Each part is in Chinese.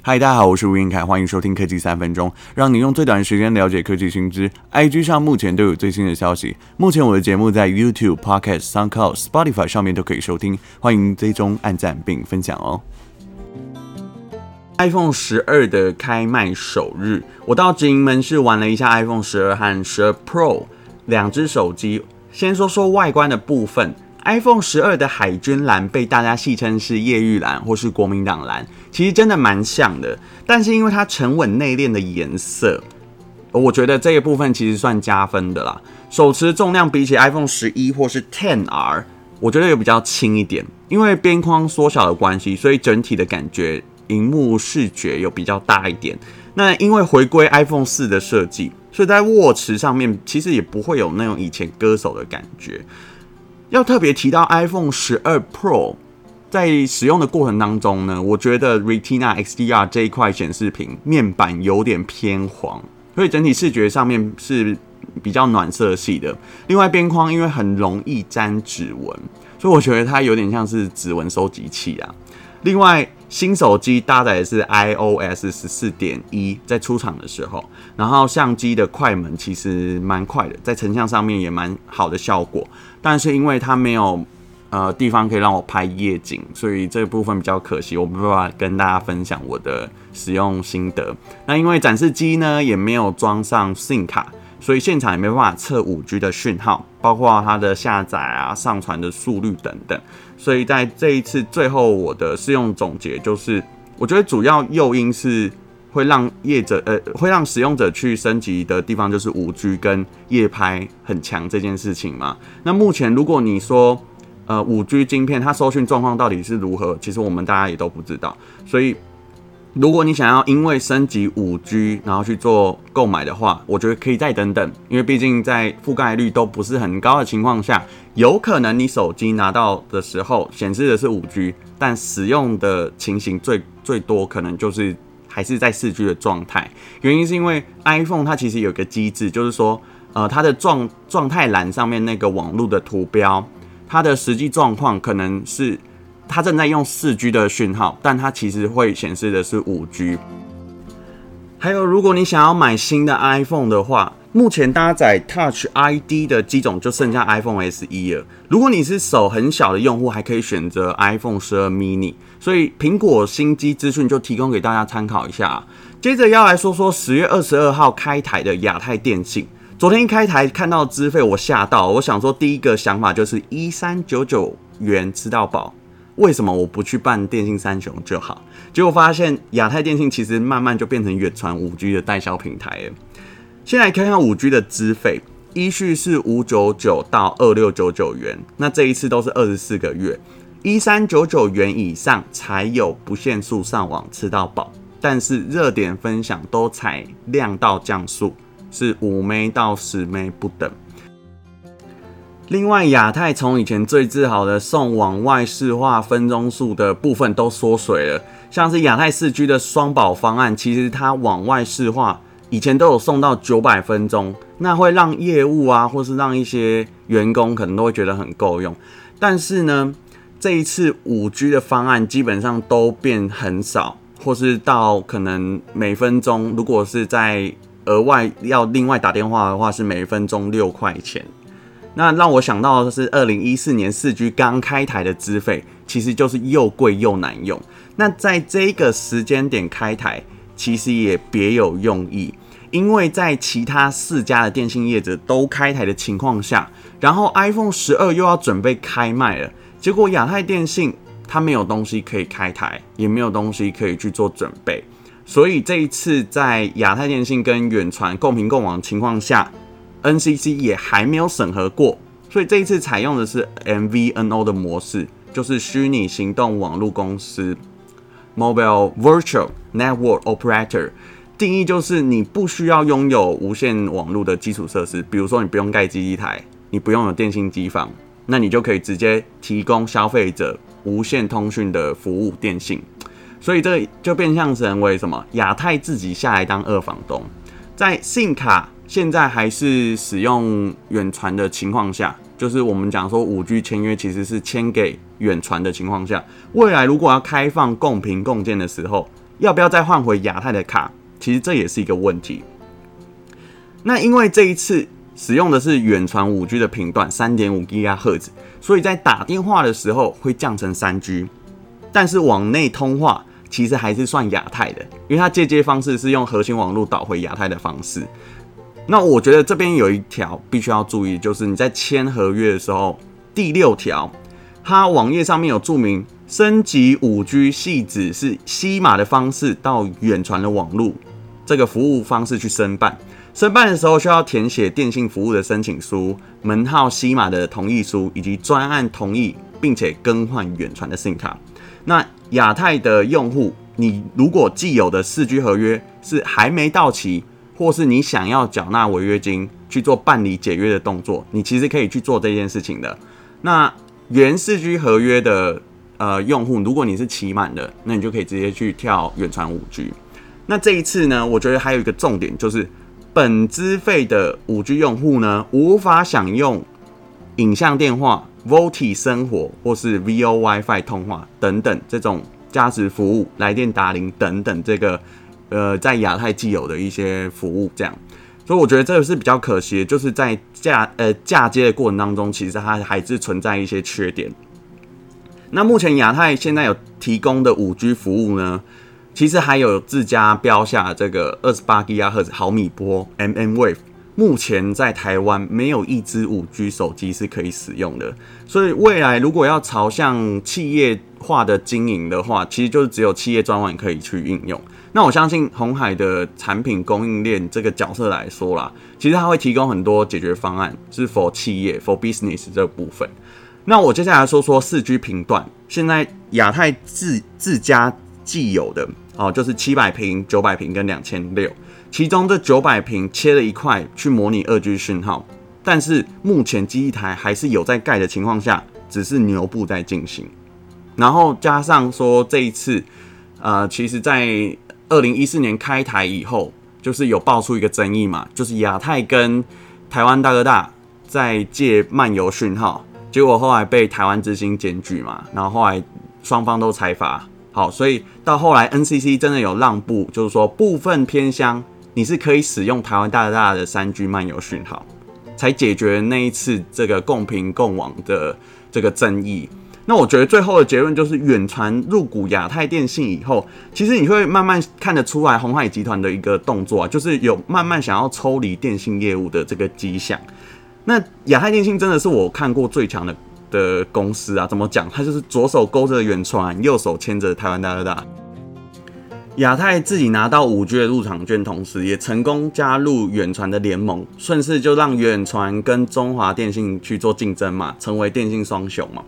嗨，大家好，我是吴晏恺，欢迎收听科技三分钟，让你用最短的时间了解科技新知。IG 上目前都有最新的消息。目前我的节目在 YouTube、Podcast、SoundCloud、Spotify 上面都可以收听，欢迎追踪、按赞并分享哦。iPhone 十二的开卖首日，我到直营门市玩了一下 iPhone 十二和十二 Pro 两只手机。先说说外观的部分。iPhone 十二的海军蓝被大家戏称是叶玉蓝或是国民党蓝，其实真的蛮像的。但是因为它沉稳内敛的颜色，我觉得这个部分其实算加分的啦。手持重量比起 iPhone 十一或是 XR，我觉得有比较轻一点。因为边框缩小的关系，所以整体的感觉，荧幕视觉有比较大一点。那因为回归 iPhone 四的设计，所以在握持上面其实也不会有那种以前割手的感觉。要特别提到 iPhone 十二 Pro，在使用的过程当中呢，我觉得 Retina XDR 这一块显示屏面板有点偏黄，所以整体视觉上面是比较暖色系的。另外边框因为很容易沾指纹，所以我觉得它有点像是指纹收集器啊。另外，新手机搭载的是 iOS 十四点一，在出厂的时候，然后相机的快门其实蛮快的，在成像上面也蛮好的效果。但是因为它没有呃地方可以让我拍夜景，所以这部分比较可惜，我没办法跟大家分享我的使用心得。那因为展示机呢也没有装上 SIM 卡。所以现场也没办法测五 G 的讯号，包括它的下载啊、上传的速率等等。所以在这一次最后，我的试用总结就是，我觉得主要诱因是会让业者呃会让使用者去升级的地方，就是五 G 跟夜拍很强这件事情嘛。那目前如果你说呃五 G 晶片它收讯状况到底是如何，其实我们大家也都不知道。所以。如果你想要因为升级五 G 然后去做购买的话，我觉得可以再等等，因为毕竟在覆盖率都不是很高的情况下，有可能你手机拿到的时候显示的是五 G，但使用的情形最最多可能就是还是在四 G 的状态。原因是因为 iPhone 它其实有个机制，就是说，呃，它的状状态栏上面那个网络的图标，它的实际状况可能是。它正在用四 G 的讯号，但它其实会显示的是五 G。还有，如果你想要买新的 iPhone 的话，目前搭载 Touch ID 的机种就剩下 iPhone SE 了。如果你是手很小的用户，还可以选择 iPhone 十二 mini。所以苹果新机资讯就提供给大家参考一下。接着要来说说十月二十二号开台的亚太电信。昨天一开台看到资费，我吓到，我想说第一个想法就是一三九九元吃到饱。为什么我不去办电信三雄就好？结果发现亚太电信其实慢慢就变成远传五 G 的代销平台。先来看看五 G 的资费，依序是五九九到二六九九元，那这一次都是二十四个月，一三九九元以上才有不限速上网吃到饱，但是热点分享都采量到降速，是五 M 到十 M 不等。另外，亚太从以前最自豪的送往外市话分钟数的部分都缩水了，像是亚太四 G 的双保方案，其实它往外市话以前都有送到九百分钟，那会让业务啊，或是让一些员工可能都会觉得很够用。但是呢，这一次五 G 的方案基本上都变很少，或是到可能每分钟，如果是在额外要另外打电话的话，是每分钟六块钱。那让我想到的是，二零一四年四 G 刚开台的资费，其实就是又贵又难用。那在这个时间点开台，其实也别有用意，因为在其他四家的电信业者都开台的情况下，然后 iPhone 十二又要准备开卖了，结果亚太电信它没有东西可以开台，也没有东西可以去做准备，所以这一次在亚太电信跟远传共频共网的情况下。NCC 也还没有审核过，所以这一次采用的是 MVNO 的模式，就是虚拟行动网络公司 （Mobile Virtual Network Operator）。定义就是你不需要拥有无线网络的基础设施，比如说你不用盖基地台，你不用有电信机房，那你就可以直接提供消费者无线通讯的服务电信。所以这就变相成为什么？亚太自己下来当二房东，在信卡。现在还是使用远传的情况下，就是我们讲说五 G 签约其实是签给远传的情况下，未来如果要开放共频共建的时候，要不要再换回亚太的卡？其实这也是一个问题。那因为这一次使用的是远传五 G 的频段三点五 GHz，所以在打电话的时候会降成三 G，但是往内通话其实还是算亚太的，因为它接接方式是用核心网络导回亚太的方式。那我觉得这边有一条必须要注意，就是你在签合约的时候，第六条，它网页上面有注明，升级五 G 系指是西马的方式到远传的网络这个服务方式去申办。申办的时候需要填写电信服务的申请书、门号、西马的同意书以及专案同意，并且更换远传的 SIM 卡。那亚太的用户，你如果既有的四 G 合约是还没到期，或是你想要缴纳违约金去做办理解约的动作，你其实可以去做这件事情的。那原四 G 合约的呃用户，如果你是期满的，那你就可以直接去跳远传五 G。那这一次呢，我觉得还有一个重点就是，本资费的五 G 用户呢，无法享用影像电话、VoLTE 生活或是 VO WiFi 通话等等这种加值服务、来电答铃等等这个。呃，在亚太既有的一些服务，这样，所以我觉得这个是比较可惜的，就是在嫁呃嫁接的过程当中，其实它还是存在一些缺点。那目前亚太现在有提供的五 G 服务呢，其实还有自家标下这个二十八 GHz 毫米波 mmWave，目前在台湾没有一支五 G 手机是可以使用的，所以未来如果要朝向企业化的经营的话，其实就是只有企业专网可以去应用。那我相信鸿海的产品供应链这个角色来说啦，其实它会提供很多解决方案，是 for 企业 for business 这部分。那我接下来说说四 G 频段，现在亚太自自家既有的哦，就是七百频、九百频跟两千六，其中这九百频切了一块去模拟二 G 讯号，但是目前机一台还是有在盖的情况下，只是牛步在进行。然后加上说这一次，呃，其实在二零一四年开台以后，就是有爆出一个争议嘛，就是亚太跟台湾大哥大在借漫游讯号，结果后来被台湾之星检举嘛，然后后来双方都裁罚，好，所以到后来 NCC 真的有让步，就是说部分偏乡你是可以使用台湾大哥大的三 G 漫游讯号，才解决那一次这个共频共网的这个争议。那我觉得最后的结论就是，远传入股亚太电信以后，其实你会慢慢看得出来鸿海集团的一个动作啊，就是有慢慢想要抽离电信业务的这个迹象。那亚太电信真的是我看过最强的的公司啊，怎么讲？它就是左手勾着远传，右手牵着台湾大哥大。亚太自己拿到五 G 的入场券，同时也成功加入远传的联盟，顺势就让远传跟中华电信去做竞争嘛，成为电信双雄嘛。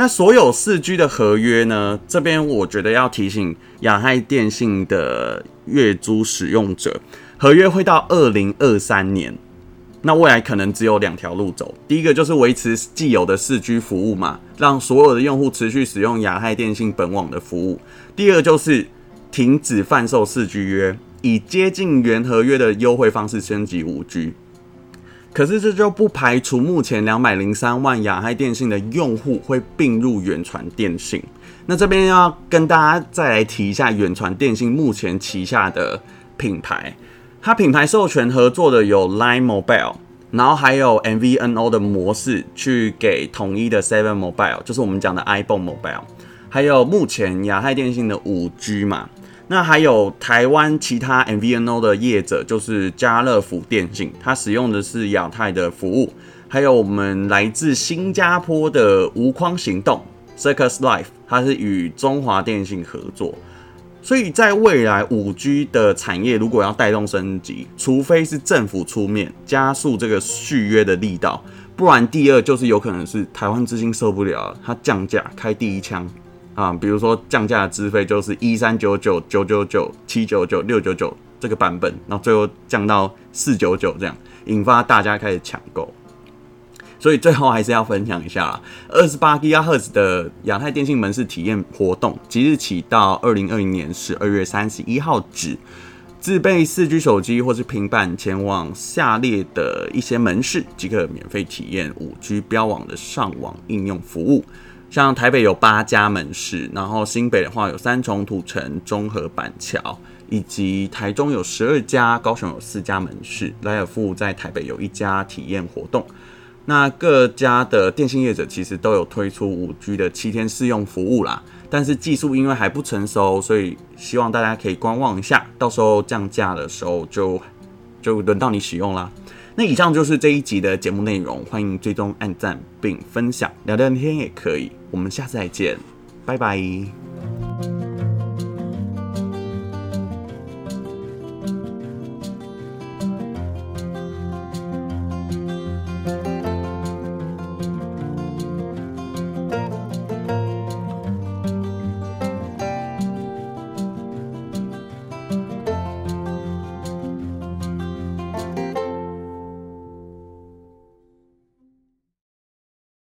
那所有四 G 的合约呢？这边我觉得要提醒亚太电信的月租使用者，合约会到二零二三年。那未来可能只有两条路走，第一个就是维持既有的四 G 服务嘛，让所有的用户持续使用亚太电信本网的服务；第二就是停止贩售四 G 约，以接近原合约的优惠方式升级五 G。可是这就不排除目前两百零三万亚太电信的用户会并入远传电信。那这边要跟大家再来提一下远传电信目前旗下的品牌，它品牌授权合作的有 Line Mobile，然后还有 MVNO 的模式去给统一的 Seven Mobile，就是我们讲的 iPhone Mobile，还有目前亚太电信的五 G 嘛。那还有台湾其他 MVNO 的业者，就是家乐福电信，它使用的是亚太的服务；还有我们来自新加坡的无框行动 Circus Life，它是与中华电信合作。所以在未来五 G 的产业如果要带动升级，除非是政府出面加速这个续约的力道，不然第二就是有可能是台湾资金受不了，它降价开第一枪。啊，比如说降价的资费就是一三九九九九九七九九六九九这个版本，然后最后降到四九九这样，引发大家开始抢购。所以最后还是要分享一下啦，二十八 GHz 的亚太电信门市体验活动，即日起到二零二零年十二月三十一号止，自备四 G 手机或是平板前往下列的一些门市，即可免费体验五 G 标网的上网应用服务。像台北有八家门市，然后新北的话有三重、土城、中和、板桥，以及台中有十二家，高雄有四家门市，莱尔富在台北有一家体验活动。那各家的电信业者其实都有推出五 G 的七天试用服务啦，但是技术因为还不成熟，所以希望大家可以观望一下，到时候降价的时候就就轮到你使用啦。那以上就是这一集的节目内容，欢迎追踪、按赞并分享，聊聊天也可以。我们下次再见，拜拜。